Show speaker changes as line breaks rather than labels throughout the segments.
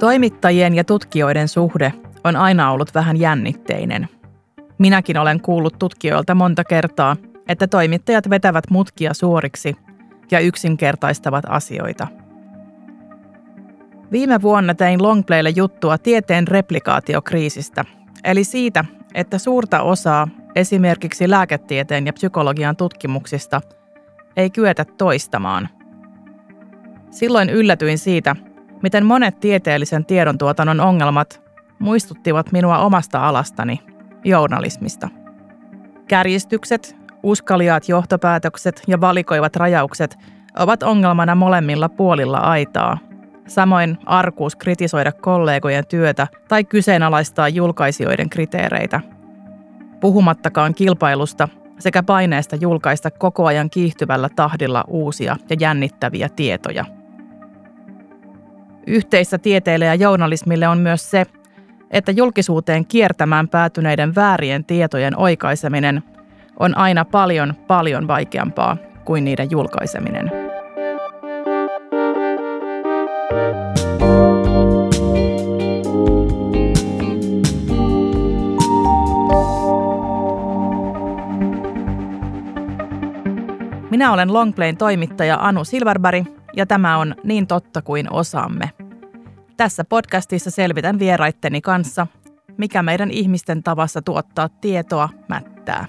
Toimittajien ja tutkijoiden suhde on aina ollut vähän jännitteinen. Minäkin olen kuullut tutkijoilta monta kertaa, että toimittajat vetävät mutkia suoriksi ja yksinkertaistavat asioita. Viime vuonna tein Longplaylle juttua tieteen replikaatiokriisistä, eli siitä, että suurta osaa esimerkiksi lääketieteen ja psykologian tutkimuksista ei kyetä toistamaan. Silloin yllätyin siitä, miten monet tieteellisen tiedontuotannon ongelmat muistuttivat minua omasta alastani, journalismista. Kärjistykset, uskaliaat johtopäätökset ja valikoivat rajaukset ovat ongelmana molemmilla puolilla aitaa. Samoin arkuus kritisoida kollegojen työtä tai kyseenalaistaa julkaisijoiden kriteereitä. Puhumattakaan kilpailusta sekä paineesta julkaista koko ajan kiihtyvällä tahdilla uusia ja jännittäviä tietoja – Yhteistä tieteelle ja journalismille on myös se, että julkisuuteen kiertämään päätyneiden väärien tietojen oikaiseminen on aina paljon, paljon vaikeampaa kuin niiden julkaiseminen. Minä olen Longplayn toimittaja Anu Silverberg ja tämä on niin totta kuin osaamme. Tässä podcastissa selvitän vieraitteni kanssa, mikä meidän ihmisten tavassa tuottaa tietoa mättää.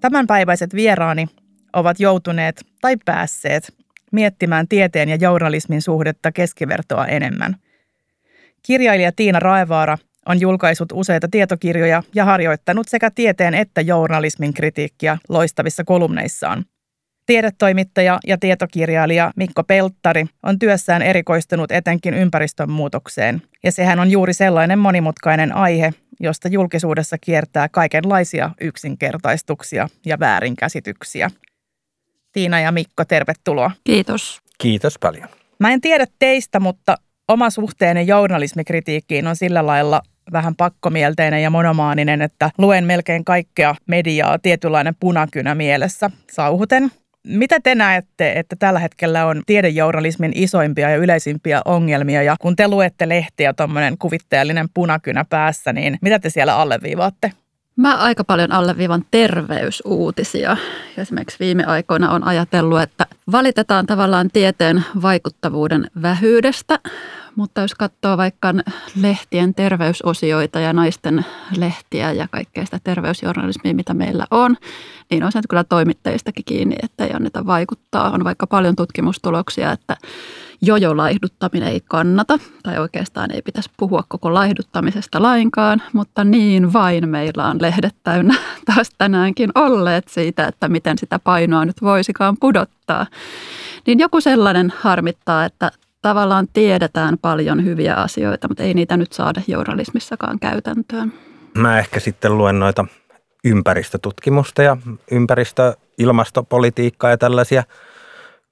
Tämänpäiväiset vieraani ovat joutuneet tai päässeet miettimään tieteen ja journalismin suhdetta keskivertoa enemmän. Kirjailija Tiina Raevaara – on julkaisut useita tietokirjoja ja harjoittanut sekä tieteen että journalismin kritiikkiä loistavissa kolumneissaan. Tiedetoimittaja ja tietokirjailija Mikko Pelttari on työssään erikoistunut etenkin ympäristönmuutokseen, ja sehän on juuri sellainen monimutkainen aihe, josta julkisuudessa kiertää kaikenlaisia yksinkertaistuksia ja väärinkäsityksiä. Tiina ja Mikko, tervetuloa.
Kiitos.
Kiitos paljon.
Mä en tiedä teistä, mutta oma suhteeni journalismikritiikkiin on sillä lailla vähän pakkomielteinen ja monomaaninen, että luen melkein kaikkea mediaa tietynlainen punakynä mielessä sauhuten. Mitä te näette, että tällä hetkellä on tiedejournalismin isoimpia ja yleisimpiä ongelmia ja kun te luette lehtiä tuommoinen kuvitteellinen punakynä päässä, niin mitä te siellä alleviivaatte?
Mä aika paljon alleviivan terveysuutisia. Esimerkiksi viime aikoina on ajatellut, että valitetaan tavallaan tieteen vaikuttavuuden vähyydestä, mutta jos katsoo vaikka lehtien terveysosioita ja naisten lehtiä ja kaikkea sitä terveysjournalismia, mitä meillä on, niin on se kyllä toimittajistakin kiinni, että ei anneta vaikuttaa. On vaikka paljon tutkimustuloksia, että jojo-laihduttaminen ei kannata, tai oikeastaan ei pitäisi puhua koko laihduttamisesta lainkaan, mutta niin vain meillä on lehdet täynnä taas tänäänkin olleet siitä, että miten sitä painoa nyt voisikaan pudottaa. Niin joku sellainen harmittaa, että tavallaan tiedetään paljon hyviä asioita, mutta ei niitä nyt saada journalismissakaan käytäntöön.
Mä ehkä sitten luen noita ympäristötutkimusta ja ympäristö- ilmastopolitiikkaa ja tällaisia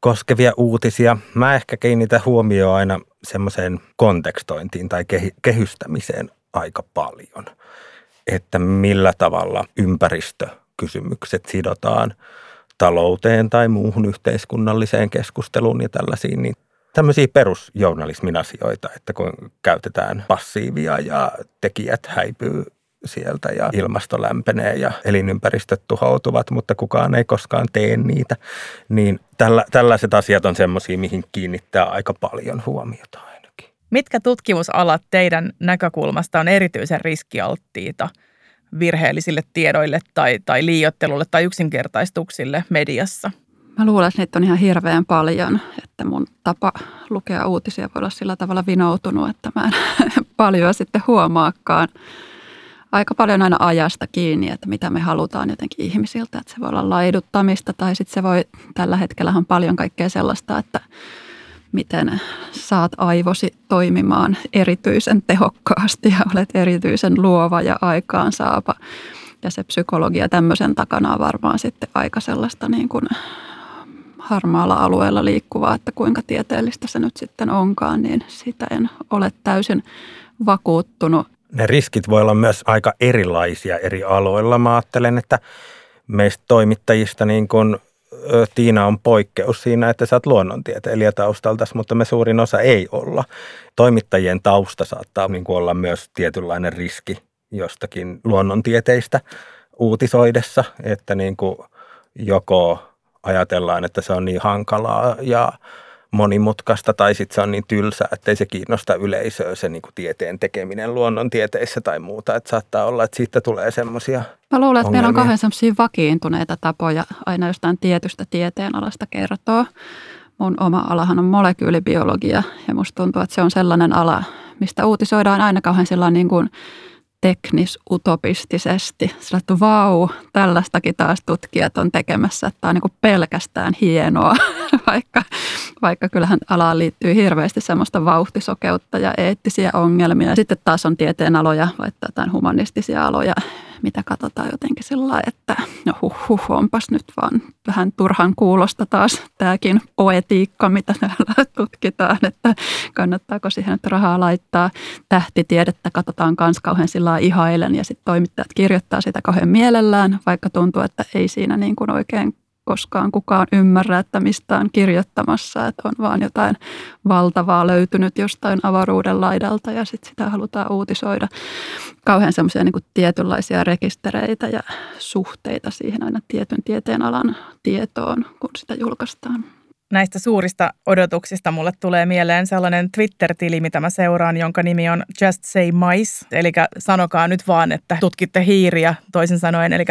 koskevia uutisia. Mä ehkä kiinnitän huomioon aina semmoiseen kontekstointiin tai kehystämiseen aika paljon, että millä tavalla ympäristökysymykset sidotaan talouteen tai muuhun yhteiskunnalliseen keskusteluun ja tällaisiin, niin tämmöisiä perusjournalismin asioita, että kun käytetään passiivia ja tekijät häipyy sieltä ja ilmasto lämpenee ja elinympäristöt tuhoutuvat, mutta kukaan ei koskaan tee niitä, niin tällä, tällaiset asiat on semmoisia, mihin kiinnittää aika paljon huomiota ainakin.
Mitkä tutkimusalat teidän näkökulmasta on erityisen riskialttiita virheellisille tiedoille tai, tai liiottelulle tai yksinkertaistuksille mediassa?
Mä luulen, että niitä on ihan hirveän paljon, että mun tapa lukea uutisia voi olla sillä tavalla vinoutunut, että mä en paljon sitten huomaakaan. Aika paljon aina ajasta kiinni, että mitä me halutaan jotenkin ihmisiltä. Että se voi olla laiduttamista tai sitten se voi, tällä hetkellä on paljon kaikkea sellaista, että miten saat aivosi toimimaan erityisen tehokkaasti ja olet erityisen luova ja aikaansaapa. Ja se psykologia tämmöisen takana on varmaan sitten aika sellaista niin kuin harmaalla alueella liikkuvaa, että kuinka tieteellistä se nyt sitten onkaan, niin sitä en ole täysin vakuuttunut.
Ne riskit voi olla myös aika erilaisia eri aloilla. Mä ajattelen, että meistä toimittajista niin kun Tiina on poikkeus siinä, että sä oot luonnontieteilijä taustalta, mutta me suurin osa ei olla. Toimittajien tausta saattaa niin olla myös tietynlainen riski jostakin luonnontieteistä uutisoidessa, että niin kuin joko ajatellaan, että se on niin hankalaa ja monimutkaista tai sitten se on niin tylsä, että ei se kiinnosta yleisöä se niin kuin tieteen tekeminen luonnontieteissä tai muuta. Että saattaa olla, että siitä tulee semmoisia
Mä luulen, että
ongelmia.
meillä on kauhean semmoisia vakiintuneita tapoja aina jostain tietystä tieteenalasta kertoa. Mun oma alahan on molekyylibiologia ja musta tuntuu, että se on sellainen ala, mistä uutisoidaan aina kauhean niin kuin teknis-utopistisesti. Sillä että vau, tällaistakin taas tutkijat on tekemässä, että tämä on niin pelkästään hienoa, vaikka, vaikka kyllähän alaan liittyy hirveästi semmoista vauhtisokeutta ja eettisiä ongelmia. Sitten taas on tieteen aloja, vai jotain humanistisia aloja, mitä katsotaan jotenkin sillä että no huh, huh, onpas nyt vaan vähän turhan kuulosta taas tämäkin poetiikka, mitä täällä tutkitaan, että kannattaako siihen nyt rahaa laittaa. Tähtitiedettä katsotaan myös kauhean sillä ihailen ja sitten toimittajat kirjoittaa sitä kauhean mielellään, vaikka tuntuu, että ei siinä niin kuin oikein koskaan kukaan ymmärrä, että mistä on kirjoittamassa, että on vaan jotain valtavaa löytynyt jostain avaruuden laidalta ja sitten sitä halutaan uutisoida. Kauhean semmoisia niin tietynlaisia rekistereitä ja suhteita siihen aina tietyn tieteen alan tietoon, kun sitä julkaistaan
näistä suurista odotuksista mulle tulee mieleen sellainen Twitter-tili, mitä mä seuraan, jonka nimi on Just Say Mice. Eli sanokaa nyt vaan, että tutkitte hiiriä toisin sanoen. Eli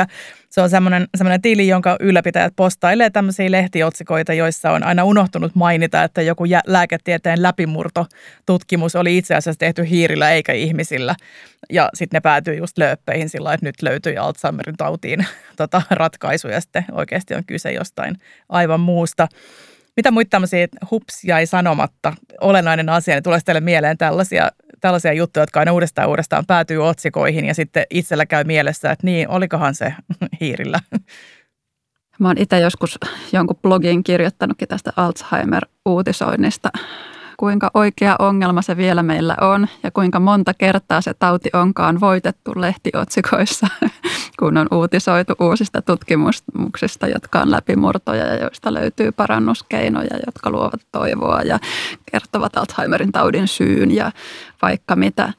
se on semmoinen, semmoinen tili, jonka ylläpitäjät postailee tämmöisiä lehtiotsikoita, joissa on aina unohtunut mainita, että joku lääketieteen läpimurto-tutkimus oli itse asiassa tehty hiirillä eikä ihmisillä. Ja sitten ne päätyy just lööppeihin sillä että nyt löytyi Alzheimerin tautiin tota, ratkaisu ja sitten oikeasti on kyse jostain aivan muusta. Mitä muita tämmöisiä hups jäi sanomatta olennainen asia, niin tulee teille mieleen tällaisia, tällaisia juttuja, jotka aina uudestaan uudestaan päätyy otsikoihin ja sitten itsellä käy mielessä, että niin, olikohan se hiirillä.
Mä oon itse joskus jonkun blogin kirjoittanutkin tästä Alzheimer-uutisoinnista kuinka oikea ongelma se vielä meillä on ja kuinka monta kertaa se tauti onkaan voitettu lehtiotsikoissa, kun on uutisoitu uusista tutkimuksista, jotka on läpimurtoja ja joista löytyy parannuskeinoja, jotka luovat toivoa ja kertovat Alzheimerin taudin syyn ja vaikka mitä.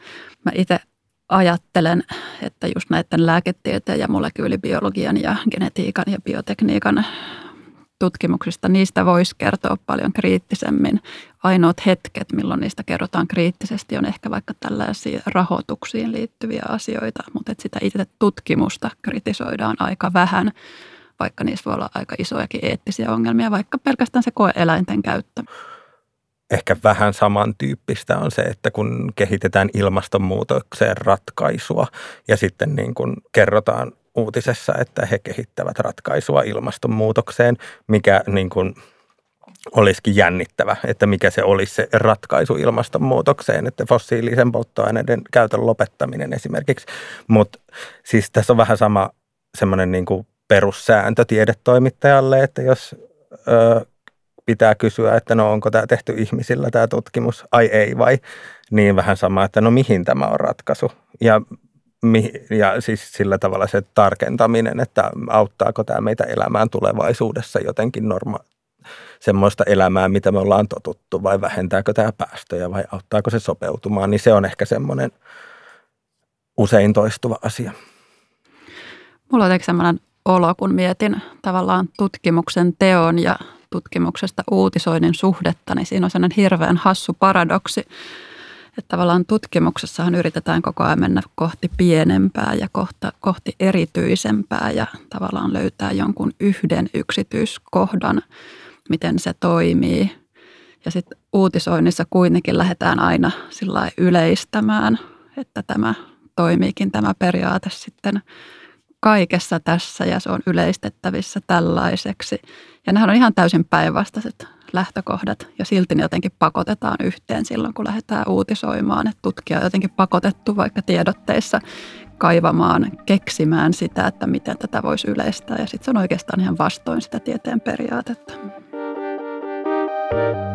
Mä itse ajattelen, että just näiden lääketieteen ja molekyylibiologian ja genetiikan ja biotekniikan tutkimuksista, niistä voisi kertoa paljon kriittisemmin. Ainoat hetket, milloin niistä kerrotaan kriittisesti, on ehkä vaikka tällaisia rahoituksiin liittyviä asioita, mutta että sitä itse tutkimusta kritisoidaan aika vähän, vaikka niissä voi olla aika isojakin eettisiä ongelmia, vaikka pelkästään se koe-eläinten käyttö.
Ehkä vähän samantyyppistä on se, että kun kehitetään ilmastonmuutokseen ratkaisua ja sitten niin kun kerrotaan uutisessa, että he kehittävät ratkaisua ilmastonmuutokseen, mikä niin kuin olisikin jännittävä, että mikä se olisi se ratkaisu ilmastonmuutokseen, että fossiilisen polttoaineiden käytön lopettaminen esimerkiksi. Mutta siis tässä on vähän sama semmoinen niin perussääntö tiedetoimittajalle, että jos ö, pitää kysyä, että no onko tämä tehty ihmisillä tämä tutkimus, ai ei vai, niin vähän sama, että no mihin tämä on ratkaisu. Ja ja siis sillä tavalla se tarkentaminen, että auttaako tämä meitä elämään tulevaisuudessa jotenkin norma semmoista elämää, mitä me ollaan totuttu, vai vähentääkö tämä päästöjä, vai auttaako se sopeutumaan, niin se on ehkä semmoinen usein toistuva asia.
Mulla on semmoinen olo, kun mietin tavallaan tutkimuksen teon ja tutkimuksesta uutisoinnin suhdetta, niin siinä on sellainen hirveän hassu paradoksi, että tavallaan tutkimuksessahan yritetään koko ajan mennä kohti pienempää ja kohta, kohti erityisempää ja tavallaan löytää jonkun yhden yksityiskohdan, miten se toimii. Ja sitten uutisoinnissa kuitenkin lähdetään aina sillä yleistämään, että tämä toimiikin tämä periaate sitten kaikessa tässä ja se on yleistettävissä tällaiseksi. Ja nämä on ihan täysin päinvastaiset lähtökohdat ja silti ne jotenkin pakotetaan yhteen silloin, kun lähdetään uutisoimaan. Että tutkija on jotenkin pakotettu vaikka tiedotteissa kaivamaan, keksimään sitä, että miten tätä voisi yleistää ja sitten se on oikeastaan ihan vastoin sitä tieteen periaatetta.
Tämän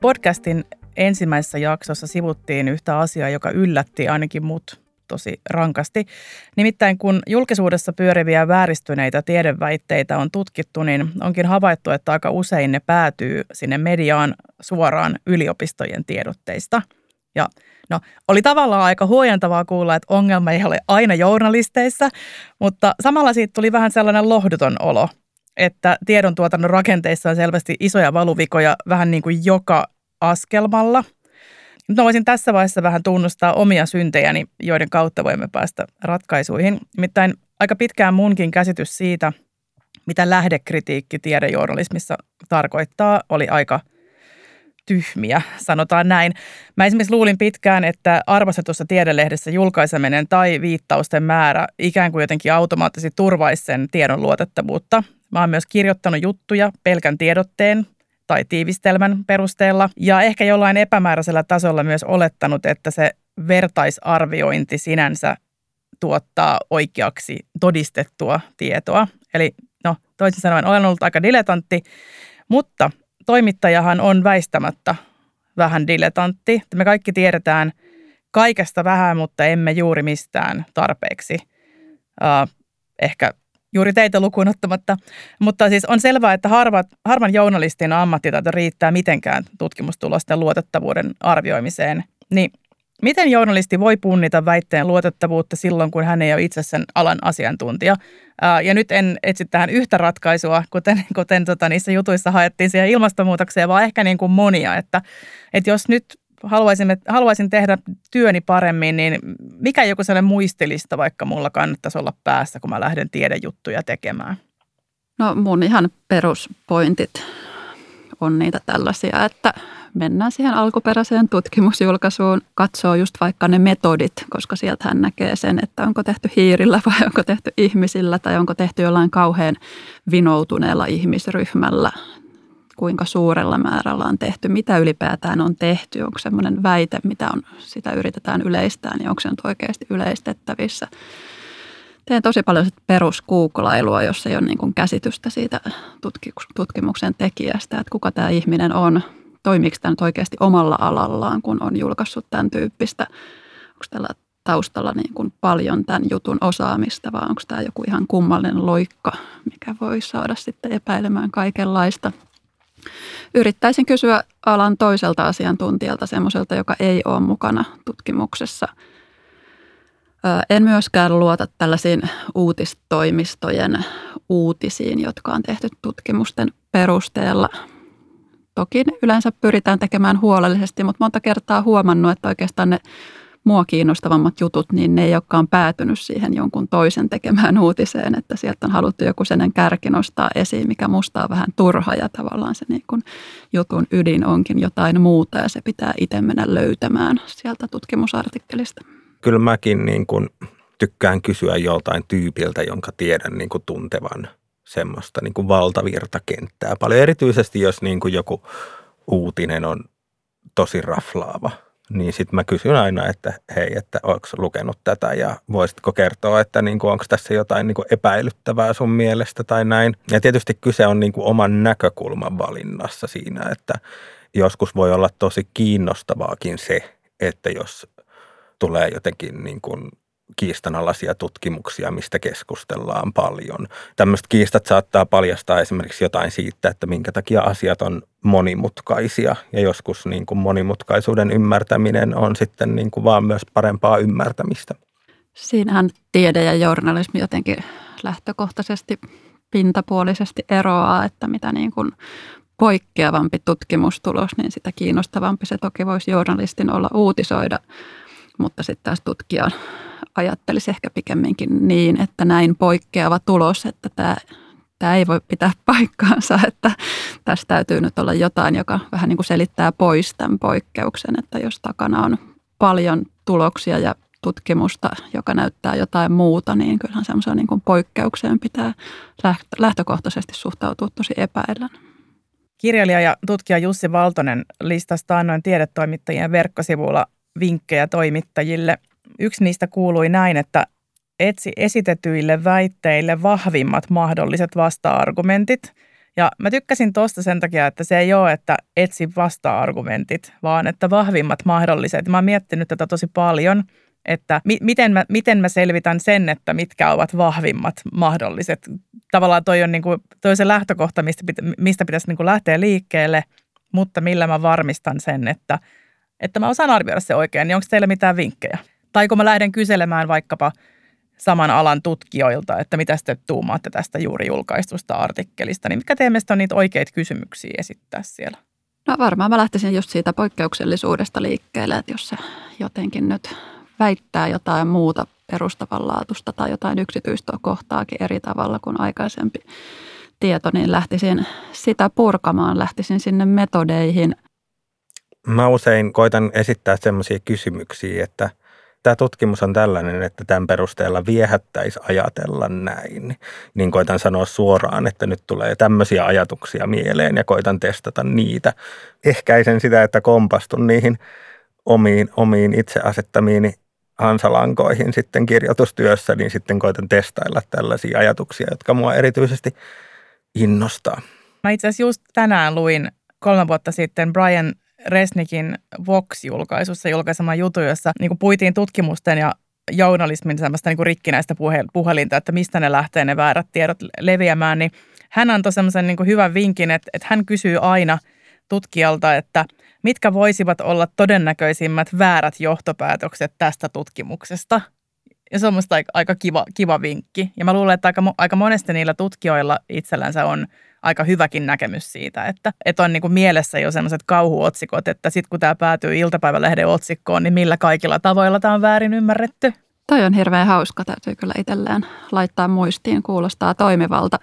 podcastin ensimmäisessä jaksossa sivuttiin yhtä asiaa, joka yllätti ainakin mut tosi rankasti. Nimittäin kun julkisuudessa pyöriviä vääristyneitä tiedeväitteitä on tutkittu, niin onkin havaittu, että aika usein ne päätyy sinne mediaan suoraan yliopistojen tiedotteista. Ja no, oli tavallaan aika huojentavaa kuulla, että ongelma ei ole aina journalisteissa, mutta samalla siitä tuli vähän sellainen lohduton olo, että tiedontuotannon rakenteissa on selvästi isoja valuvikoja vähän niin kuin joka askelmalla – nyt voisin tässä vaiheessa vähän tunnustaa omia syntejäni, joiden kautta voimme päästä ratkaisuihin. Nimittäin aika pitkään munkin käsitys siitä, mitä lähdekritiikki tiedejournalismissa tarkoittaa, oli aika tyhmiä, sanotaan näin. Mä esimerkiksi luulin pitkään, että arvostetussa tiedelehdessä julkaiseminen tai viittausten määrä ikään kuin jotenkin automaattisesti turvaisi sen tiedon luotettavuutta. Mä oon myös kirjoittanut juttuja pelkän tiedotteen tai tiivistelmän perusteella ja ehkä jollain epämääräisellä tasolla myös olettanut, että se vertaisarviointi sinänsä tuottaa oikeaksi todistettua tietoa. Eli no, toisin sanoen olen ollut aika diletantti, mutta toimittajahan on väistämättä vähän diletantti. Me kaikki tiedetään kaikesta vähän, mutta emme juuri mistään tarpeeksi. Ehkä juuri teitä lukuun ottamatta. Mutta siis on selvää, että harvat, harvan journalistin ammattitaito riittää mitenkään tutkimustulosten luotettavuuden arvioimiseen. Niin miten journalisti voi punnita väitteen luotettavuutta silloin, kun hän ei ole itse sen alan asiantuntija? Ja nyt en etsi tähän yhtä ratkaisua, kuten, kuten tota, niissä jutuissa haettiin siihen ilmastonmuutokseen, vaan ehkä niin kuin monia. Että, että jos nyt haluaisin, haluaisin tehdä työni paremmin, niin mikä joku sellainen muistilista vaikka mulla kannattaisi olla päässä, kun mä lähden tiedejuttuja tekemään?
No mun ihan peruspointit on niitä tällaisia, että mennään siihen alkuperäiseen tutkimusjulkaisuun, katsoo just vaikka ne metodit, koska sieltä hän näkee sen, että onko tehty hiirillä vai onko tehty ihmisillä tai onko tehty jollain kauhean vinoutuneella ihmisryhmällä kuinka suurella määrällä on tehty, mitä ylipäätään on tehty, onko semmoinen väite, mitä on, sitä yritetään yleistää, niin onko se nyt oikeasti yleistettävissä. Teen tosi paljon peruskuukolailua, jossa ei ole niin käsitystä siitä tutkimuksen tekijästä, että kuka tämä ihminen on, toimiiko tämä nyt oikeasti omalla alallaan, kun on julkaissut tämän tyyppistä, onko tällä taustalla niin kuin paljon tämän jutun osaamista, vai onko tämä joku ihan kummallinen loikka, mikä voi saada sitten epäilemään kaikenlaista – Yrittäisin kysyä alan toiselta asiantuntijalta, semmoiselta, joka ei ole mukana tutkimuksessa. En myöskään luota tällaisiin uutistoimistojen uutisiin, jotka on tehty tutkimusten perusteella. Toki yleensä pyritään tekemään huolellisesti, mutta monta kertaa huomannut, että oikeastaan ne mua kiinnostavammat jutut, niin ne ei olekaan päätynyt siihen jonkun toisen tekemään uutiseen, että sieltä on haluttu joku sen kärki nostaa esiin, mikä musta on vähän turha ja tavallaan se niin kuin jutun ydin onkin jotain muuta ja se pitää itse mennä löytämään sieltä tutkimusartikkelista.
Kyllä mäkin niin kuin tykkään kysyä joltain tyypiltä, jonka tiedän niin kuin tuntevan semmoista niin kuin valtavirtakenttää. Paljon erityisesti, jos niin kuin joku uutinen on tosi raflaava – niin sitten mä kysyn aina, että hei, että onko lukenut tätä ja voisitko kertoa, että niin kuin, onko tässä jotain niin kuin epäilyttävää sun mielestä tai näin. Ja tietysti kyse on niin kuin oman näkökulman valinnassa siinä, että joskus voi olla tosi kiinnostavaakin se, että jos tulee jotenkin niin kuin kiistanalaisia tutkimuksia, mistä keskustellaan paljon. Tämmöiset kiistat saattaa paljastaa esimerkiksi jotain siitä, että minkä takia asiat on monimutkaisia ja joskus niin kuin monimutkaisuuden ymmärtäminen on sitten niin kuin vaan myös parempaa ymmärtämistä.
Siinähän tiede ja journalismi jotenkin lähtökohtaisesti pintapuolisesti eroaa, että mitä niin kuin poikkeavampi tutkimustulos, niin sitä kiinnostavampi se toki voisi journalistin olla uutisoida. Mutta sitten taas tutkija ajattelisi ehkä pikemminkin niin, että näin poikkeava tulos, että tämä, tämä ei voi pitää paikkaansa, että tässä täytyy nyt olla jotain, joka vähän niin kuin selittää pois tämän poikkeuksen, että jos takana on paljon tuloksia ja tutkimusta, joka näyttää jotain muuta, niin kyllähän semmoiseen niin poikkeukseen pitää lähtökohtaisesti suhtautua tosi epäillen.
Kirjailija ja tutkija Jussi Valtonen listasi taannoin tiedetoimittajien verkkosivuilla vinkkejä toimittajille. Yksi niistä kuului näin, että etsi esitetyille väitteille vahvimmat mahdolliset vasta-argumentit. Ja mä tykkäsin tosta sen takia, että se ei ole, että etsi vasta-argumentit, vaan että vahvimmat mahdolliset. Mä oon miettinyt tätä tosi paljon, että mi- miten, mä, miten mä selvitän sen, että mitkä ovat vahvimmat mahdolliset. Tavallaan toi on, niin kuin, toi se lähtökohta, mistä, pitä, mistä pitäisi niin kuin lähteä liikkeelle, mutta millä mä varmistan sen, että, että mä osaan arvioida se oikein, niin onko teillä mitään vinkkejä? Tai kun mä lähden kyselemään vaikkapa – saman alan tutkijoilta, että mitä te tuumaatte tästä juuri julkaistusta artikkelista, niin mitkä teidän on niitä oikeita kysymyksiä esittää siellä?
No varmaan mä lähtisin just siitä poikkeuksellisuudesta liikkeelle, että jos se jotenkin nyt väittää jotain muuta perustavanlaatusta tai jotain yksityistoa kohtaakin eri tavalla kuin aikaisempi tieto, niin lähtisin sitä purkamaan, lähtisin sinne metodeihin.
Mä usein koitan esittää sellaisia kysymyksiä, että – tämä tutkimus on tällainen, että tämän perusteella viehättäisi ajatella näin, niin koitan sanoa suoraan, että nyt tulee tämmöisiä ajatuksia mieleen ja koitan testata niitä. Ehkäisen sitä, että kompastun niihin omiin, omiin itse asettamiini hansalankoihin sitten kirjoitustyössä, niin sitten koitan testailla tällaisia ajatuksia, jotka mua erityisesti innostaa.
Mä itse asiassa just tänään luin kolme vuotta sitten Brian Resnikin Vox-julkaisussa julkaisema jutu, jossa niin puitiin tutkimusten ja journalismin semmoista niin rikkinäistä puhelinta, että mistä ne lähtee ne väärät tiedot leviämään, niin hän antoi semmoisen niin hyvän vinkin, että, että hän kysyy aina tutkijalta, että mitkä voisivat olla todennäköisimmät väärät johtopäätökset tästä tutkimuksesta. Ja se on musta aika, aika kiva, kiva vinkki. Ja mä luulen, että aika, aika monesti niillä tutkijoilla itsellänsä on aika hyväkin näkemys siitä, että, että on niin kuin mielessä jo sellaiset kauhuotsikot, että sitten kun tämä päätyy iltapäivälehden otsikkoon, niin millä kaikilla tavoilla tämä on väärin ymmärretty.
Toi on hirveän hauska, täytyy kyllä itselleen laittaa muistiin, kuulostaa toimivalta.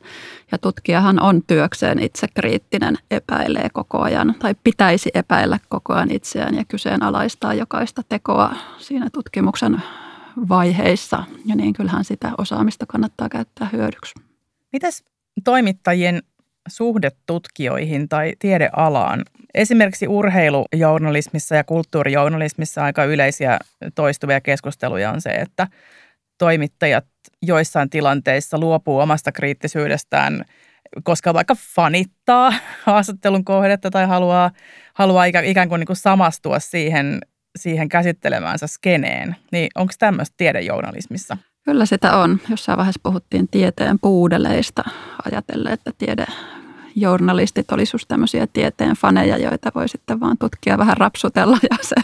Ja tutkijahan on työkseen itse kriittinen, epäilee koko ajan tai pitäisi epäillä koko ajan itseään ja kyseenalaistaa jokaista tekoa siinä tutkimuksen vaiheissa. Ja niin kyllähän sitä osaamista kannattaa käyttää hyödyksi.
Mitäs toimittajien suhde tutkijoihin tai tiedealaan. Esimerkiksi urheilujournalismissa ja kulttuurijournalismissa aika yleisiä toistuvia keskusteluja on se, että toimittajat joissain tilanteissa luopuu omasta kriittisyydestään, koska vaikka fanittaa haastattelun kohdetta tai haluaa, haluaa ikään kuin, niin kuin samastua siihen, siihen käsittelemäänsä skeneen. Niin onko tämmöistä tiedejournalismissa?
Kyllä sitä on. Jossain vaiheessa puhuttiin tieteen puudeleista. Ajatellen, että tiede journalistit olisivat just tämmöisiä tieteen faneja, joita voi sitten vaan tutkia vähän rapsutella ja se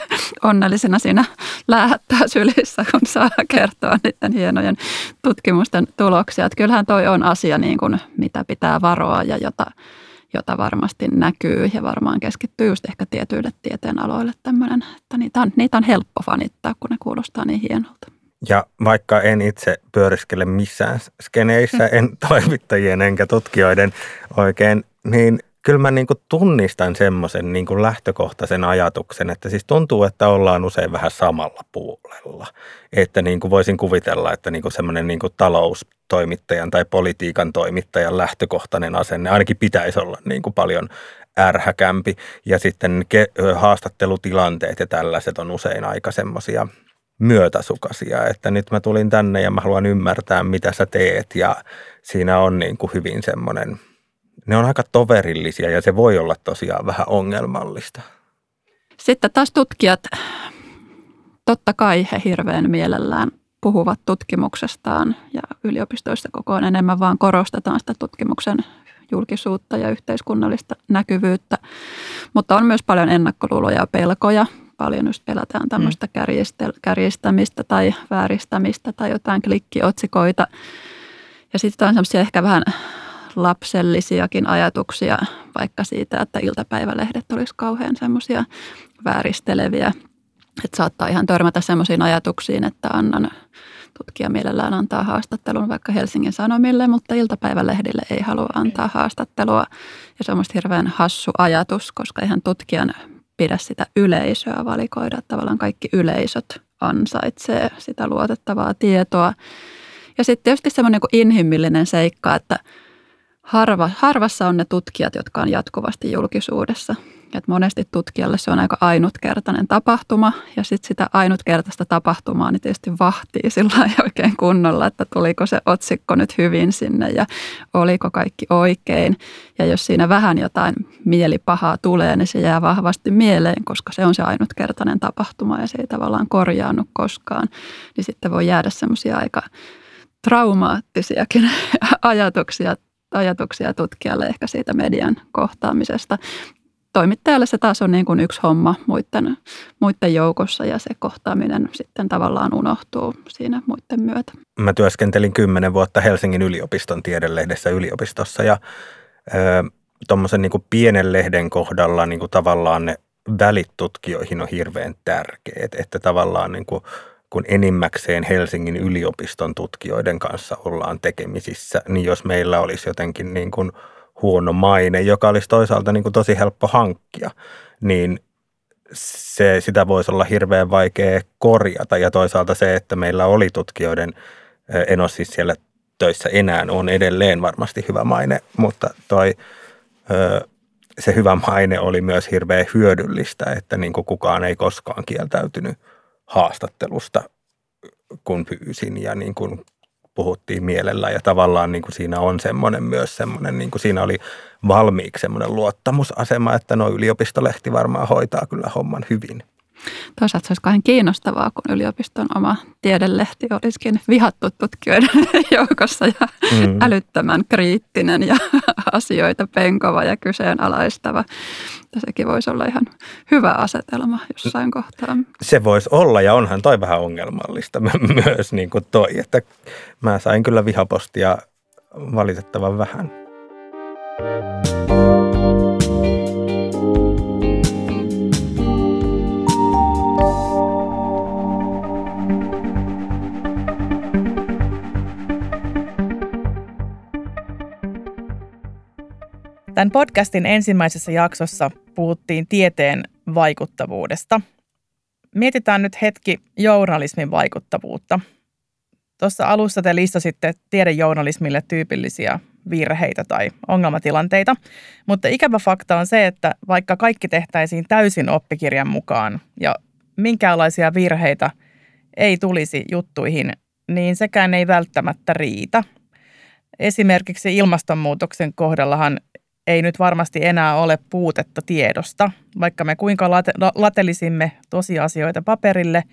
onnellisena siinä lähettää sylissä, kun saa kertoa niiden hienojen tutkimusten tuloksia. Että kyllähän toi on asia, niin kuin, mitä pitää varoa ja jota, jota varmasti näkyy ja varmaan keskittyy just ehkä tietyille tieteen aloille tämmöinen, että niitä on, niitä on helppo fanittaa, kun ne kuulostaa niin hienolta.
Ja vaikka en itse pyöriskele missään skeneissä, mm. en toimittajien enkä tutkijoiden oikein, niin kyllä mä niin kuin tunnistan semmoisen niin kuin lähtökohtaisen ajatuksen, että siis tuntuu, että ollaan usein vähän samalla puolella. Että niin kuin voisin kuvitella, että niin kuin semmoinen niin kuin taloustoimittajan tai politiikan toimittajan lähtökohtainen asenne ainakin pitäisi olla niin kuin paljon ärhäkämpi. Ja sitten haastattelutilanteet ja tällaiset on usein aika semmoisia – myötäsukaisia, että nyt mä tulin tänne ja mä haluan ymmärtää, mitä sä teet. Ja siinä on niin kuin hyvin semmoinen, ne on aika toverillisia ja se voi olla tosiaan vähän ongelmallista.
Sitten taas tutkijat, totta kai he hirveän mielellään puhuvat tutkimuksestaan ja yliopistoissa koko ajan enemmän vaan korostetaan sitä tutkimuksen julkisuutta ja yhteiskunnallista näkyvyyttä, mutta on myös paljon ennakkoluuloja ja pelkoja paljon just pelätään tämmöistä mm. kärjistämistä tai vääristämistä tai jotain klikkiotsikoita. Ja sitten on semmoisia ehkä vähän lapsellisiakin ajatuksia vaikka siitä, että iltapäivälehdet olisi kauhean semmoisia vääristeleviä. Että saattaa ihan törmätä semmoisiin ajatuksiin, että annan tutkija mielellään antaa haastattelun vaikka Helsingin Sanomille, mutta iltapäivälehdille ei halua antaa haastattelua. Ja se on hirveän hassu ajatus, koska ihan tutkijan pidä sitä yleisöä valikoida. Tavallaan kaikki yleisöt ansaitsee sitä luotettavaa tietoa. Ja sitten tietysti semmoinen niin inhimillinen seikka, että harva, harvassa on ne tutkijat, jotka on jatkuvasti julkisuudessa. Et monesti tutkijalle se on aika ainutkertainen tapahtuma ja sitten sitä ainutkertaista tapahtumaa niin tietysti vahtii sillä oikein kunnolla, että tuliko se otsikko nyt hyvin sinne ja oliko kaikki oikein. Ja jos siinä vähän jotain mielipahaa tulee, niin se jää vahvasti mieleen, koska se on se ainutkertainen tapahtuma ja se ei tavallaan korjaannut koskaan. Niin sitten voi jäädä semmoisia aika traumaattisiakin ajatuksia ajatuksia tutkijalle ehkä siitä median kohtaamisesta toimittajalle se taas on niin kuin yksi homma muiden, muiden joukossa ja se kohtaaminen sitten tavallaan unohtuu siinä muiden myötä.
Mä työskentelin kymmenen vuotta Helsingin yliopiston tiedelehdessä yliopistossa ja tuommoisen niin pienen lehden kohdalla niin kuin tavallaan ne välit tutkijoihin on hirveän tärkeät, että tavallaan niin kuin, kun enimmäkseen Helsingin yliopiston tutkijoiden kanssa ollaan tekemisissä, niin jos meillä olisi jotenkin niin kuin – huono maine, joka olisi toisaalta niin kuin tosi helppo hankkia, niin se, sitä voisi olla hirveän vaikea korjata. Ja toisaalta se, että meillä oli tutkijoiden, en ole siis siellä töissä enää, on edelleen varmasti hyvä maine, mutta toi, se hyvä maine oli myös hirveän hyödyllistä, että niin kuin kukaan ei koskaan kieltäytynyt haastattelusta, kun pyysin ja niin kuin puhuttiin mielellä ja tavallaan niin kuin siinä on semmoinen myös semmoinen, niin kuin siinä oli valmiiksi semmoinen luottamusasema, että no yliopistolehti varmaan hoitaa kyllä homman hyvin.
Toisaalta se olisi kauhean kiinnostavaa, kun yliopiston oma tiedelehti olisikin vihattu tutkijoiden joukossa ja mm. älyttömän kriittinen ja asioita penkova ja kyseenalaistava. Sekin voisi olla ihan hyvä asetelma jossain kohtaa.
Se voisi olla ja onhan toi vähän ongelmallista myös niin kuin toi, että mä sain kyllä vihapostia valitettavan vähän.
Tämän podcastin ensimmäisessä jaksossa puhuttiin tieteen vaikuttavuudesta. Mietitään nyt hetki journalismin vaikuttavuutta. Tuossa alussa te listasitte tiedejournalismille tyypillisiä virheitä tai ongelmatilanteita, mutta ikävä fakta on se, että vaikka kaikki tehtäisiin täysin oppikirjan mukaan ja minkäänlaisia virheitä ei tulisi juttuihin, niin sekään ei välttämättä riitä. Esimerkiksi ilmastonmuutoksen kohdallahan ei nyt varmasti enää ole puutetta tiedosta. Vaikka me kuinka late, latelisimme tosiasioita paperille,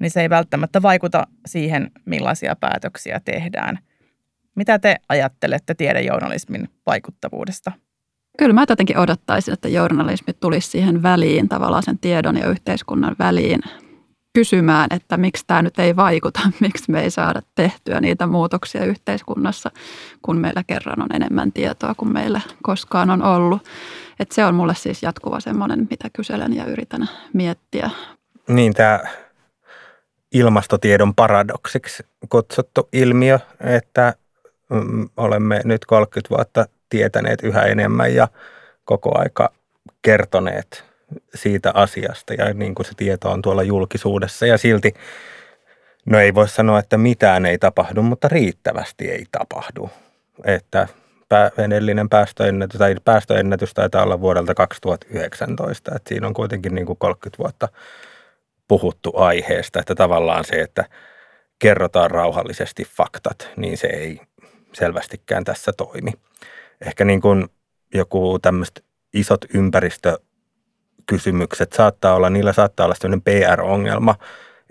niin se ei välttämättä vaikuta siihen, millaisia päätöksiä tehdään. Mitä te ajattelette tiedejournalismin vaikuttavuudesta?
Kyllä mä jotenkin odottaisin, että journalismi tulisi siihen väliin, tavallaan sen tiedon ja yhteiskunnan väliin kysymään, että miksi tämä nyt ei vaikuta, miksi me ei saada tehtyä niitä muutoksia yhteiskunnassa, kun meillä kerran on enemmän tietoa kuin meillä koskaan on ollut. Et se on mulle siis jatkuva semmoinen, mitä kyselen ja yritän miettiä.
Niin tämä ilmastotiedon paradoksiksi kutsuttu ilmiö, että mm, olemme nyt 30 vuotta tietäneet yhä enemmän ja koko aika kertoneet siitä asiasta ja niin kuin se tieto on tuolla julkisuudessa ja silti, no ei voi sanoa, että mitään ei tapahdu, mutta riittävästi ei tapahdu. Että edellinen päästöennätys, tai päästöennätys taitaa olla vuodelta 2019, että siinä on kuitenkin niin kuin 30 vuotta puhuttu aiheesta, että tavallaan se, että kerrotaan rauhallisesti faktat, niin se ei selvästikään tässä toimi. Ehkä niin kuin joku tämmöiset isot ympäristö kysymykset saattaa olla, niillä saattaa olla sellainen PR-ongelma,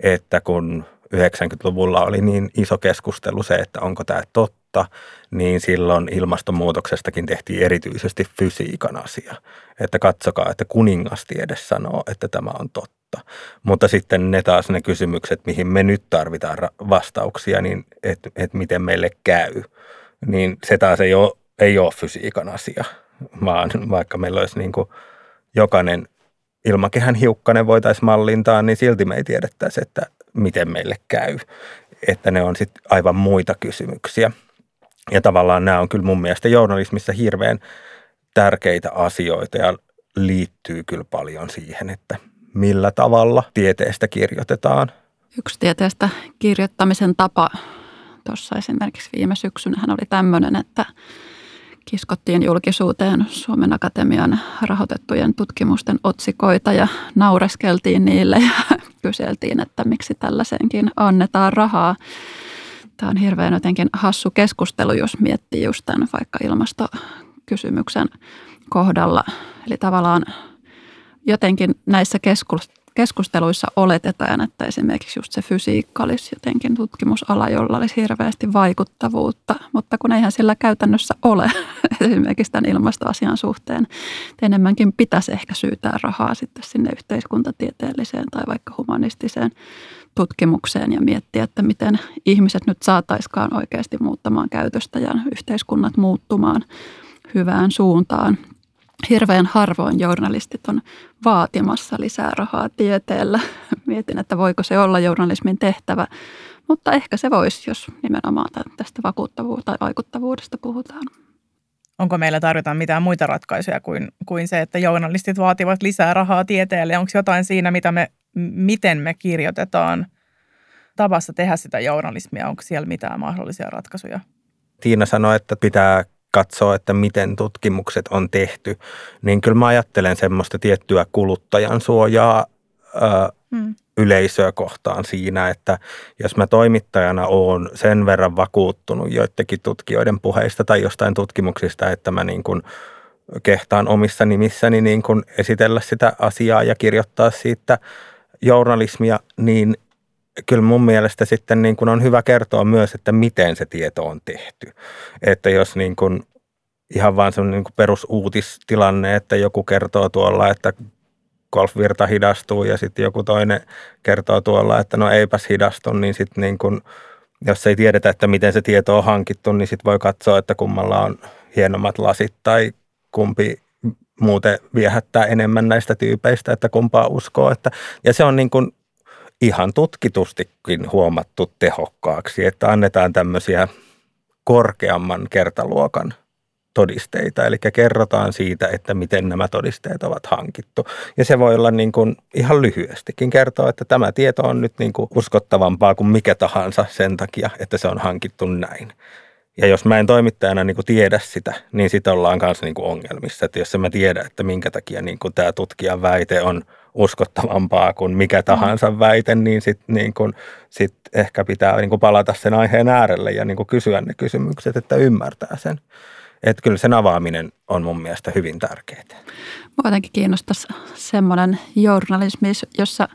että kun 90-luvulla oli niin iso keskustelu se, että onko tämä totta, niin silloin ilmastonmuutoksestakin tehtiin erityisesti fysiikan asia. Että katsokaa, että kuningastiede sanoo, että tämä on totta. Mutta sitten ne taas ne kysymykset, mihin me nyt tarvitaan vastauksia, niin että et miten meille käy, niin se taas ei ole, ei ole fysiikan asia, vaan vaikka meillä olisi niin kuin jokainen ilmakehän hiukkanen voitaisiin mallintaa, niin silti me ei tiedettäisi, että miten meille käy. Että ne on sitten aivan muita kysymyksiä. Ja tavallaan nämä on kyllä mun mielestä journalismissa hirveän tärkeitä asioita ja liittyy kyllä paljon siihen, että millä tavalla tieteestä kirjoitetaan.
Yksi tieteestä kirjoittamisen tapa tuossa esimerkiksi viime syksynähän oli tämmöinen, että kiskottiin julkisuuteen Suomen Akatemian rahoitettujen tutkimusten otsikoita ja naureskeltiin niille ja kyseltiin, että miksi tällaiseenkin annetaan rahaa. Tämä on hirveän jotenkin hassu keskustelu, jos miettii just tämän vaikka ilmastokysymyksen kohdalla. Eli tavallaan jotenkin näissä keskusteluissa oletetaan, että esimerkiksi just se fysiikka olisi jotenkin tutkimusala, jolla olisi hirveästi vaikuttavuutta, mutta kun eihän sillä käytännössä ole. Esimerkiksi tämän ilmastoasian suhteen, enemmänkin pitäisi ehkä syytää rahaa sitten sinne yhteiskuntatieteelliseen tai vaikka humanistiseen tutkimukseen ja miettiä, että miten ihmiset nyt saataiskaan oikeasti muuttamaan käytöstä ja yhteiskunnat muuttumaan hyvään suuntaan hirveän harvoin journalistit on vaatimassa lisää rahaa tieteellä. Mietin, että voiko se olla journalismin tehtävä, mutta ehkä se voisi, jos nimenomaan tästä vakuuttavuudesta tai vaikuttavuudesta puhutaan.
Onko meillä tarvitaan mitään muita ratkaisuja kuin, kuin se, että journalistit vaativat lisää rahaa tieteelle? Onko jotain siinä, mitä me, miten me kirjoitetaan tavassa tehdä sitä journalismia? Onko siellä mitään mahdollisia ratkaisuja?
Tiina sanoi, että pitää katsoo, että miten tutkimukset on tehty, niin kyllä mä ajattelen semmoista tiettyä kuluttajan suojaa ö, hmm. yleisöä kohtaan siinä, että jos mä toimittajana oon sen verran vakuuttunut joidenkin tutkijoiden puheista tai jostain tutkimuksista, että mä niin kuin kehtaan omissa nimissäni niin kuin esitellä sitä asiaa ja kirjoittaa siitä journalismia, niin kyllä mun mielestä sitten niin kuin on hyvä kertoa myös, että miten se tieto on tehty. Että jos niin kuin ihan vaan semmoinen niin perusuutistilanne, että joku kertoo tuolla, että golfvirta hidastuu ja sitten joku toinen kertoo tuolla, että no eipäs hidastu, niin sitten niin kuin, jos ei tiedetä, että miten se tieto on hankittu, niin sitten voi katsoa, että kummalla on hienommat lasit tai kumpi muuten viehättää enemmän näistä tyypeistä, että kumpaa uskoo. Että, ja se on niin kuin ihan tutkitustikin huomattu tehokkaaksi, että annetaan tämmöisiä korkeamman kertaluokan todisteita, eli kerrotaan siitä, että miten nämä todisteet ovat hankittu. Ja se voi olla niin kuin ihan lyhyestikin kertoa, että tämä tieto on nyt niin kuin uskottavampaa kuin mikä tahansa sen takia, että se on hankittu näin. Ja jos mä en toimittajana niin kuin tiedä sitä, niin sitten ollaan myös niin kuin ongelmissa. Että jos mä tiedä, että minkä takia niin kuin tämä tutkijan väite on uskottavampaa kuin mikä mm. tahansa väite, niin sitten niin kuin, sit ehkä pitää niin palata sen aiheen äärelle ja niin kysyä ne kysymykset, että ymmärtää sen. Että kyllä sen avaaminen on mun mielestä hyvin tärkeää.
Mua jotenkin kiinnostaisi semmoinen journalismi, jossa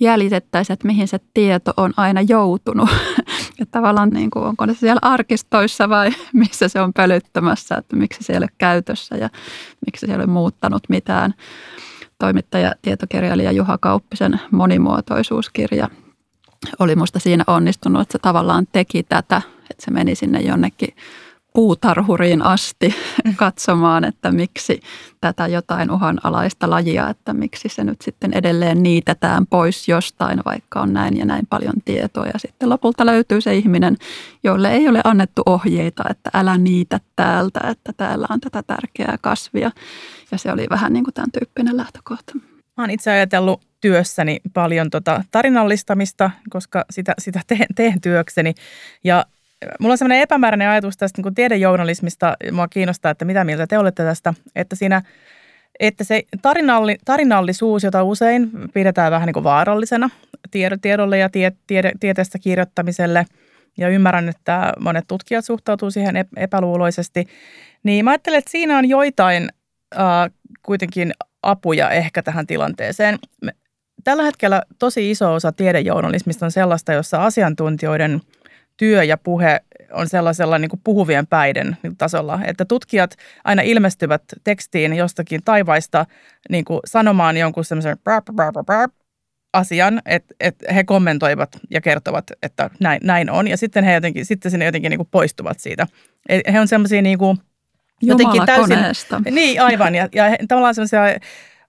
jäljitettäisiin, että mihin se tieto on aina joutunut. että tavallaan niin kuin, onko se siellä arkistoissa vai missä se on pölyttämässä, että miksi se ei ole käytössä ja miksi se ei ole muuttanut mitään. Toimittaja, tietokirjailija Juha Kauppisen monimuotoisuuskirja oli musta siinä onnistunut, että se tavallaan teki tätä, että se meni sinne jonnekin puutarhuriin asti katsomaan, että miksi tätä jotain uhanalaista lajia, että miksi se nyt sitten edelleen niitetään pois jostain, vaikka on näin ja näin paljon tietoa. Ja sitten lopulta löytyy se ihminen, jolle ei ole annettu ohjeita, että älä niitä täältä, että täällä on tätä tärkeää kasvia. Ja se oli vähän niin kuin tämän tyyppinen lähtökohta.
Mä oon itse ajatellut työssäni paljon tota tarinallistamista, koska sitä, sitä teen, teen työkseni. Ja Mulla on sellainen epämääräinen ajatus tästä niin tiedejournalismista. Mua kiinnostaa, että mitä mieltä te olette tästä. Että siinä että se tarinalli, tarinallisuus, jota usein pidetään vähän niin kuin vaarallisena tiedolle ja tie, tiede, tieteestä kirjoittamiselle, ja ymmärrän, että monet tutkijat suhtautuu siihen epäluuloisesti, niin mä ajattelen, että siinä on joitain äh, kuitenkin apuja ehkä tähän tilanteeseen. Tällä hetkellä tosi iso osa tiedejournalismista on sellaista, jossa asiantuntijoiden – työ ja puhe on sellaisella niin kuin puhuvien päiden tasolla, että tutkijat aina ilmestyvät tekstiin jostakin taivaista niin kuin sanomaan jonkun semmoisen asian, että, että he kommentoivat ja kertovat, että näin, näin on. Ja sitten he jotenkin, sitten sinne jotenkin niin kuin poistuvat siitä. He on semmoisia niin kuin,
jotenkin täysin...
Niin, aivan. Ja, ja tavallaan semmoisia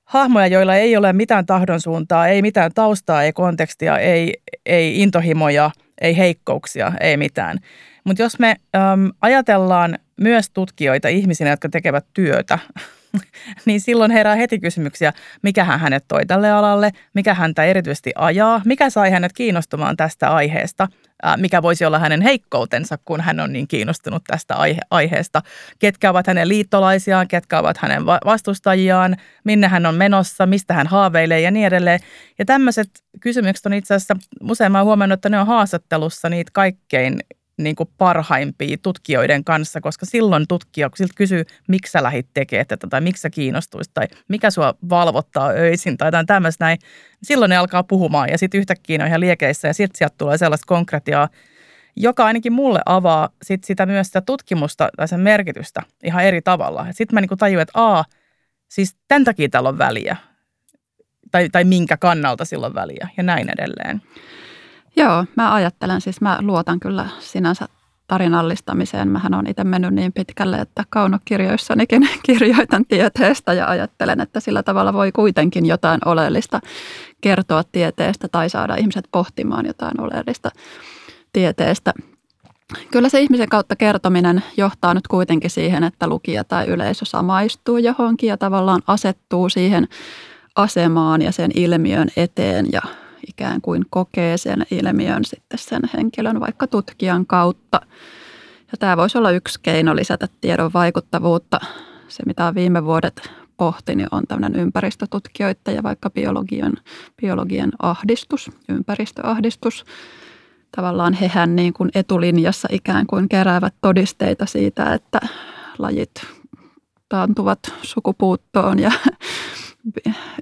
hahmoja, joilla ei ole mitään tahdon suuntaa, ei mitään taustaa, ei kontekstia, ei, ei intohimoja – ei heikkouksia, ei mitään. Mutta jos me äm, ajatellaan myös tutkijoita ihmisinä, jotka tekevät työtä, niin silloin herää heti kysymyksiä, mikä hän hänet toi tälle alalle, mikä häntä erityisesti ajaa, mikä sai hänet kiinnostumaan tästä aiheesta, mikä voisi olla hänen heikkoutensa, kun hän on niin kiinnostunut tästä aihe- aiheesta, ketkä ovat hänen liittolaisiaan, ketkä ovat hänen vastustajiaan, minne hän on menossa, mistä hän haaveilee ja niin edelleen. Ja tämmöiset kysymykset on itse asiassa, usein mä oon huomannut, että ne on haastattelussa niitä kaikkein niin kuin parhaimpia tutkijoiden kanssa, koska silloin tutkija siltä kysyy, miksi sä lähit tekemään tätä tai miksi sä kiinnostuisit tai mikä sua valvottaa öisin tai jotain tämmöistä näin. Silloin ne alkaa puhumaan ja sitten yhtäkkiä ne on ihan liekeissä ja sitten sieltä tulee sellaista konkretiaa, joka ainakin mulle avaa sit sitä myös sitä tutkimusta tai sen merkitystä ihan eri tavalla. Sitten mä niin tajuin, että aa, siis tämän takia täällä on väliä tai, tai minkä kannalta sillä on väliä ja näin edelleen.
Joo, mä ajattelen siis, mä luotan kyllä sinänsä tarinallistamiseen. Mähän on itse mennyt niin pitkälle, että kaunokirjoissanikin kirjoitan tieteestä ja ajattelen, että sillä tavalla voi kuitenkin jotain oleellista kertoa tieteestä tai saada ihmiset pohtimaan jotain oleellista tieteestä. Kyllä se ihmisen kautta kertominen johtaa nyt kuitenkin siihen, että lukija tai yleisö samaistuu johonkin ja tavallaan asettuu siihen asemaan ja sen ilmiön eteen ja ikään kuin kokee sen ilmiön sitten sen henkilön vaikka tutkijan kautta. Ja tämä voisi olla yksi keino lisätä tiedon vaikuttavuutta. Se, mitä on viime vuodet pohti, niin on tämmöinen ympäristötutkijoiden ja vaikka biologian, biologian ahdistus, ympäristöahdistus. Tavallaan hehän niin kuin etulinjassa ikään kuin keräävät todisteita siitä, että lajit taantuvat sukupuuttoon ja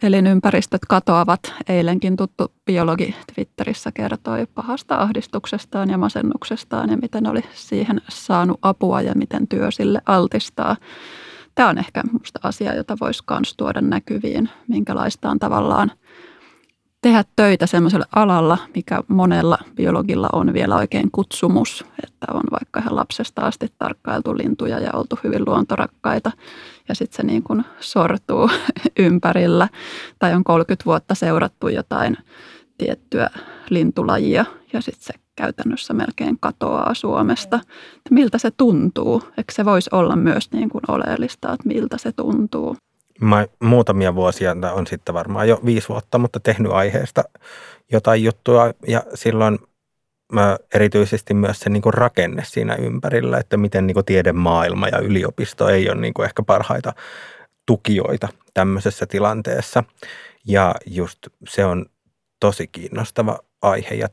elinympäristöt katoavat. Eilenkin tuttu biologi Twitterissä kertoi pahasta ahdistuksestaan ja masennuksestaan ja miten oli siihen saanut apua ja miten työ sille altistaa. Tämä on ehkä minusta asia, jota voisi myös tuoda näkyviin, minkälaista on tavallaan – tehdä töitä semmoisella alalla, mikä monella biologilla on vielä oikein kutsumus, että on vaikka ihan lapsesta asti tarkkailtu lintuja ja oltu hyvin luontorakkaita ja sitten se niin kuin sortuu ympärillä tai on 30 vuotta seurattu jotain tiettyä lintulajia ja sitten se käytännössä melkein katoaa Suomesta. Miltä se tuntuu? Eikö se voisi olla myös niin kuin oleellista, että miltä se tuntuu?
Mä muutamia vuosia, on sitten varmaan jo viisi vuotta, mutta tehnyt aiheesta jotain juttua ja silloin mä erityisesti myös se niin kuin rakenne siinä ympärillä, että miten niin kuin tiedemaailma ja yliopisto ei ole niin kuin ehkä parhaita tukijoita tämmöisessä tilanteessa. Ja just se on tosi kiinnostava aihe ja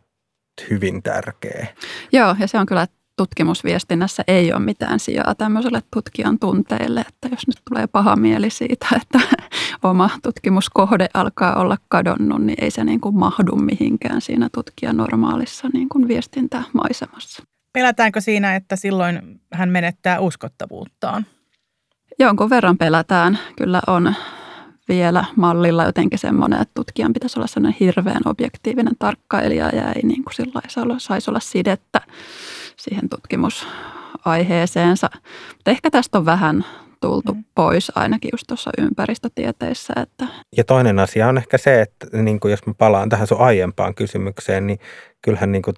hyvin tärkeä.
Joo, ja se on kyllä tutkimusviestinnässä ei ole mitään sijaa tämmöiselle tutkijan tunteille, että jos nyt tulee paha mieli siitä, että oma tutkimuskohde alkaa olla kadonnut, niin ei se niin kuin mahdu mihinkään siinä tutkijan normaalissa niin kuin viestintämaisemassa.
Pelätäänkö siinä, että silloin hän menettää uskottavuuttaan?
Jonkun verran pelätään. Kyllä on vielä mallilla jotenkin semmoinen, että tutkijan pitäisi olla sellainen hirveän objektiivinen tarkkailija ja ei niin kuin saisi olla sidettä siihen tutkimusaiheeseensa. Mutta ehkä tästä on vähän tultu mm. pois ainakin just tuossa ympäristötieteissä. Että.
Ja toinen asia on ehkä se, että niin kuin jos mä palaan tähän sun aiempaan kysymykseen, niin kyllähän niin kuin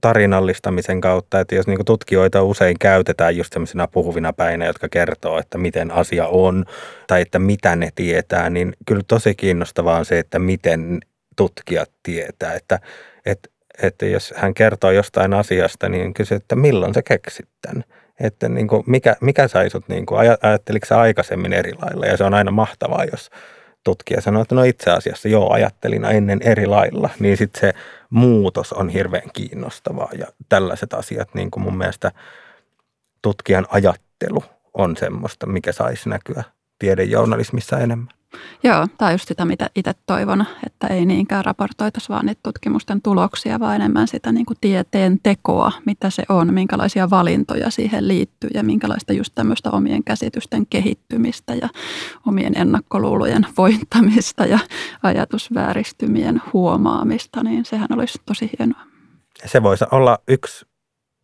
tarinallistamisen kautta, että jos niin tutkijoita usein käytetään just sellaisina puhuvina päinä, jotka kertoo, että miten asia on tai että mitä ne tietää, niin kyllä tosi kiinnostavaa on se, että miten tutkijat tietää, että, että että jos hän kertoo jostain asiasta, niin kysyy, että milloin sä keksit tämän? Että niin kuin mikä, mikä sai sut, niin kuin, ajatteliko sä aikaisemmin eri lailla? Ja se on aina mahtavaa, jos tutkija sanoo, että no itse asiassa joo, ajattelin ennen eri lailla. Niin sitten se muutos on hirveän kiinnostavaa ja tällaiset asiat niin kuin mun mielestä tutkijan ajattelu on semmoista, mikä saisi näkyä tiedejournalismissa enemmän.
Joo, tämä on just sitä, mitä itse toivon, että ei niinkään raportoitaisi vaan niitä tutkimusten tuloksia, vaan enemmän sitä niin kuin tieteen tekoa, mitä se on, minkälaisia valintoja siihen liittyy ja minkälaista just tämmöistä omien käsitysten kehittymistä ja omien ennakkoluulojen voittamista ja ajatusvääristymien huomaamista, niin sehän olisi tosi hienoa.
Se voisi olla yksi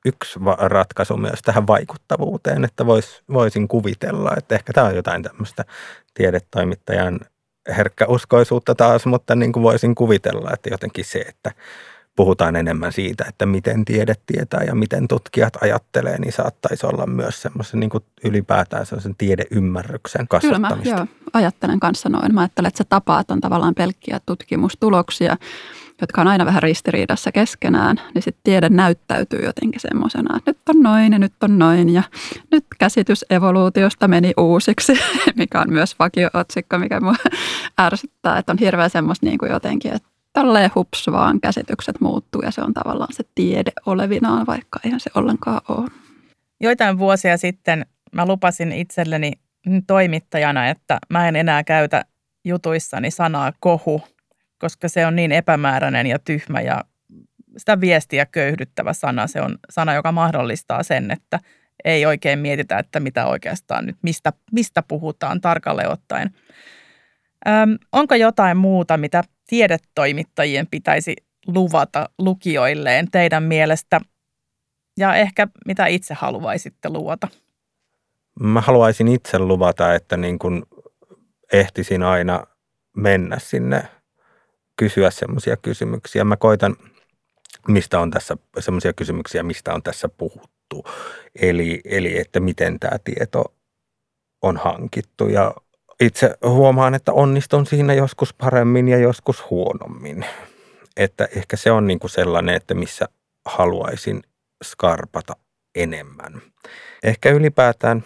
yksi ratkaisu myös tähän vaikuttavuuteen, että vois, voisin kuvitella, että ehkä tämä on jotain tämmöistä tiedetoimittajan herkkäuskoisuutta taas, mutta niin kuin voisin kuvitella, että jotenkin se, että puhutaan enemmän siitä, että miten tiede tietää ja miten tutkijat ajattelee, niin saattaisi olla myös semmoisen niin ylipäätään sellaisen tiedeymmärryksen kasvattamista.
Kyllä mä joo, ajattelen kanssa noin. Mä ajattelen, että se tapaat on tavallaan pelkkiä tutkimustuloksia, jotka on aina vähän ristiriidassa keskenään, niin sitten tiede näyttäytyy jotenkin semmoisena, että nyt on noin ja nyt on noin ja nyt käsitys evoluutiosta meni uusiksi, mikä on myös vakio-otsikko, mikä mua ärsyttää, että on hirveän semmoista niin kuin jotenkin, että tälleen hups vaan käsitykset muuttuu ja se on tavallaan se tiede olevinaan, vaikka eihän se ollenkaan ole.
Joitain vuosia sitten mä lupasin itselleni toimittajana, että mä en enää käytä jutuissani sanaa kohu, koska se on niin epämääräinen ja tyhmä ja sitä viestiä köyhdyttävä sana. Se on sana, joka mahdollistaa sen, että ei oikein mietitä, että mitä oikeastaan nyt, mistä, mistä puhutaan tarkalleen ottaen. Öm, onko jotain muuta, mitä tiedetoimittajien pitäisi luvata lukijoilleen teidän mielestä? Ja ehkä mitä itse haluaisitte luvata?
Mä haluaisin itse luvata, että niin kun ehtisin aina mennä sinne kysyä semmoisia kysymyksiä. Mä koitan, mistä on tässä semmoisia kysymyksiä, mistä on tässä puhuttu. Eli, eli että miten tämä tieto on hankittu ja itse huomaan, että onnistun siinä joskus paremmin ja joskus huonommin. Että ehkä se on niin kuin sellainen, että missä haluaisin skarpata enemmän. Ehkä ylipäätään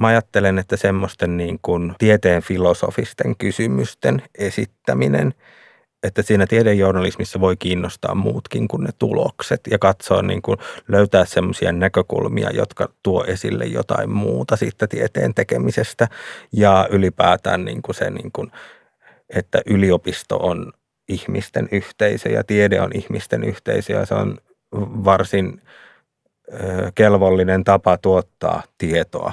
mä ajattelen, että semmoisten niin kuin tieteen filosofisten kysymysten esittäminen – että siinä tiedejournalismissa voi kiinnostaa muutkin kuin ne tulokset ja katsoa niin kuin löytää semmoisia näkökulmia, jotka tuo esille jotain muuta siitä tieteen tekemisestä ja ylipäätään niin kuin se, niin kuin, että yliopisto on ihmisten yhteisö ja tiede on ihmisten yhteisö ja se on varsin kelvollinen tapa tuottaa tietoa.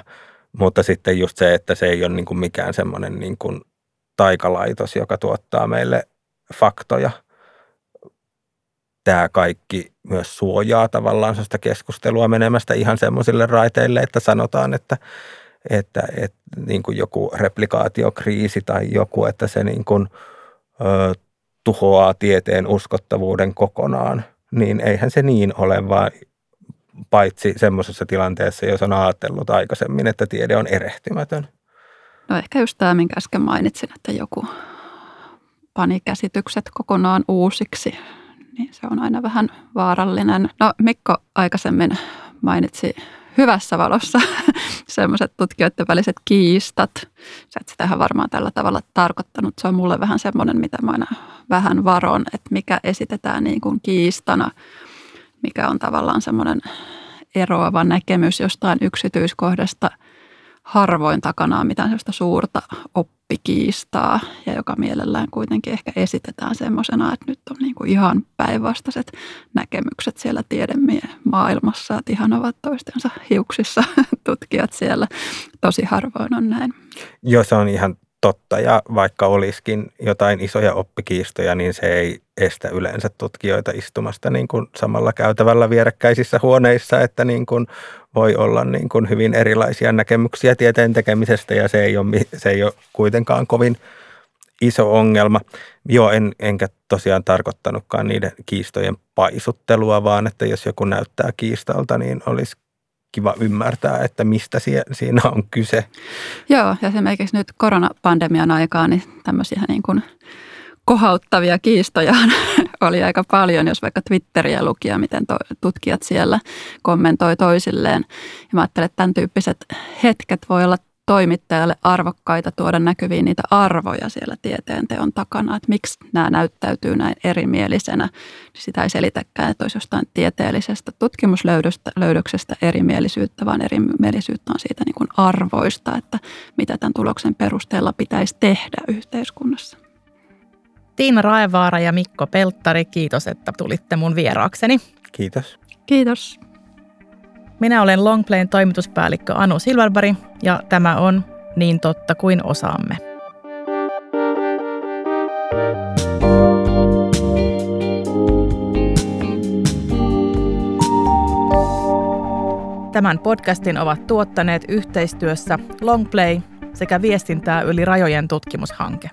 Mutta sitten just se, että se ei ole niin kuin mikään semmoinen niin kuin taikalaitos, joka tuottaa meille faktoja. Tämä kaikki myös suojaa tavallaan sitä keskustelua menemästä ihan semmoisille raiteille, että sanotaan, että, että, että niin kuin joku replikaatiokriisi tai joku, että se niin kuin, ö, tuhoaa tieteen uskottavuuden kokonaan, niin eihän se niin ole, vaan paitsi semmoisessa tilanteessa, jos on ajatellut aikaisemmin, että tiede on erehtymätön.
No ehkä just tämä, minkä äsken mainitsin, että joku pani käsitykset kokonaan uusiksi, niin se on aina vähän vaarallinen. No Mikko aikaisemmin mainitsi hyvässä valossa semmoiset tutkijoiden väliset kiistat. Sä et sitä varmaan tällä tavalla tarkoittanut. Se on mulle vähän semmoinen, mitä mä aina vähän varon, että mikä esitetään niin kuin kiistana, mikä on tavallaan semmoinen eroava näkemys jostain yksityiskohdasta – harvoin takana on mitään sellaista suurta oppikiistaa ja joka mielellään kuitenkin ehkä esitetään semmoisena, että nyt on niin kuin ihan päinvastaiset näkemykset siellä tiedemaailmassa, että ihan ovat toistensa hiuksissa tutkijat siellä. Tosi harvoin on näin.
Joo, se on ihan totta ja vaikka olisikin jotain isoja oppikiistoja, niin se ei estä yleensä tutkijoita istumasta niin kuin samalla käytävällä vierekkäisissä huoneissa, että niin kuin voi olla niin kuin hyvin erilaisia näkemyksiä tieteen tekemisestä ja se ei ole, se ei ole kuitenkaan kovin iso ongelma. Joo, en, enkä tosiaan tarkoittanutkaan niiden kiistojen paisuttelua, vaan että jos joku näyttää kiistalta, niin olisi kiva ymmärtää, että mistä siinä on kyse.
Joo, ja esimerkiksi nyt koronapandemian aikaan niin tämmöisiä niin kuin kohauttavia kiistoja oli aika paljon, jos vaikka Twitteriä luki ja miten to, tutkijat siellä kommentoi toisilleen. Ja mä ajattelen, että tämän tyyppiset hetket voi olla toimittajalle arvokkaita tuoda näkyviin niitä arvoja siellä tieteen teon takana, että miksi nämä näyttäytyy näin erimielisenä. Niin sitä ei selitäkään, että olisi jostain tieteellisestä tutkimuslöydöksestä erimielisyyttä, vaan erimielisyyttä on siitä niin kuin arvoista, että mitä tämän tuloksen perusteella pitäisi tehdä yhteiskunnassa.
Tiina Raevaara ja Mikko Pelttari, kiitos, että tulitte mun vieraakseni.
Kiitos.
Kiitos.
Minä olen Longplayn toimituspäällikkö Anu Silverberg ja tämä on Niin totta kuin osaamme. Tämän podcastin ovat tuottaneet yhteistyössä Longplay sekä viestintää yli rajojen tutkimushanke.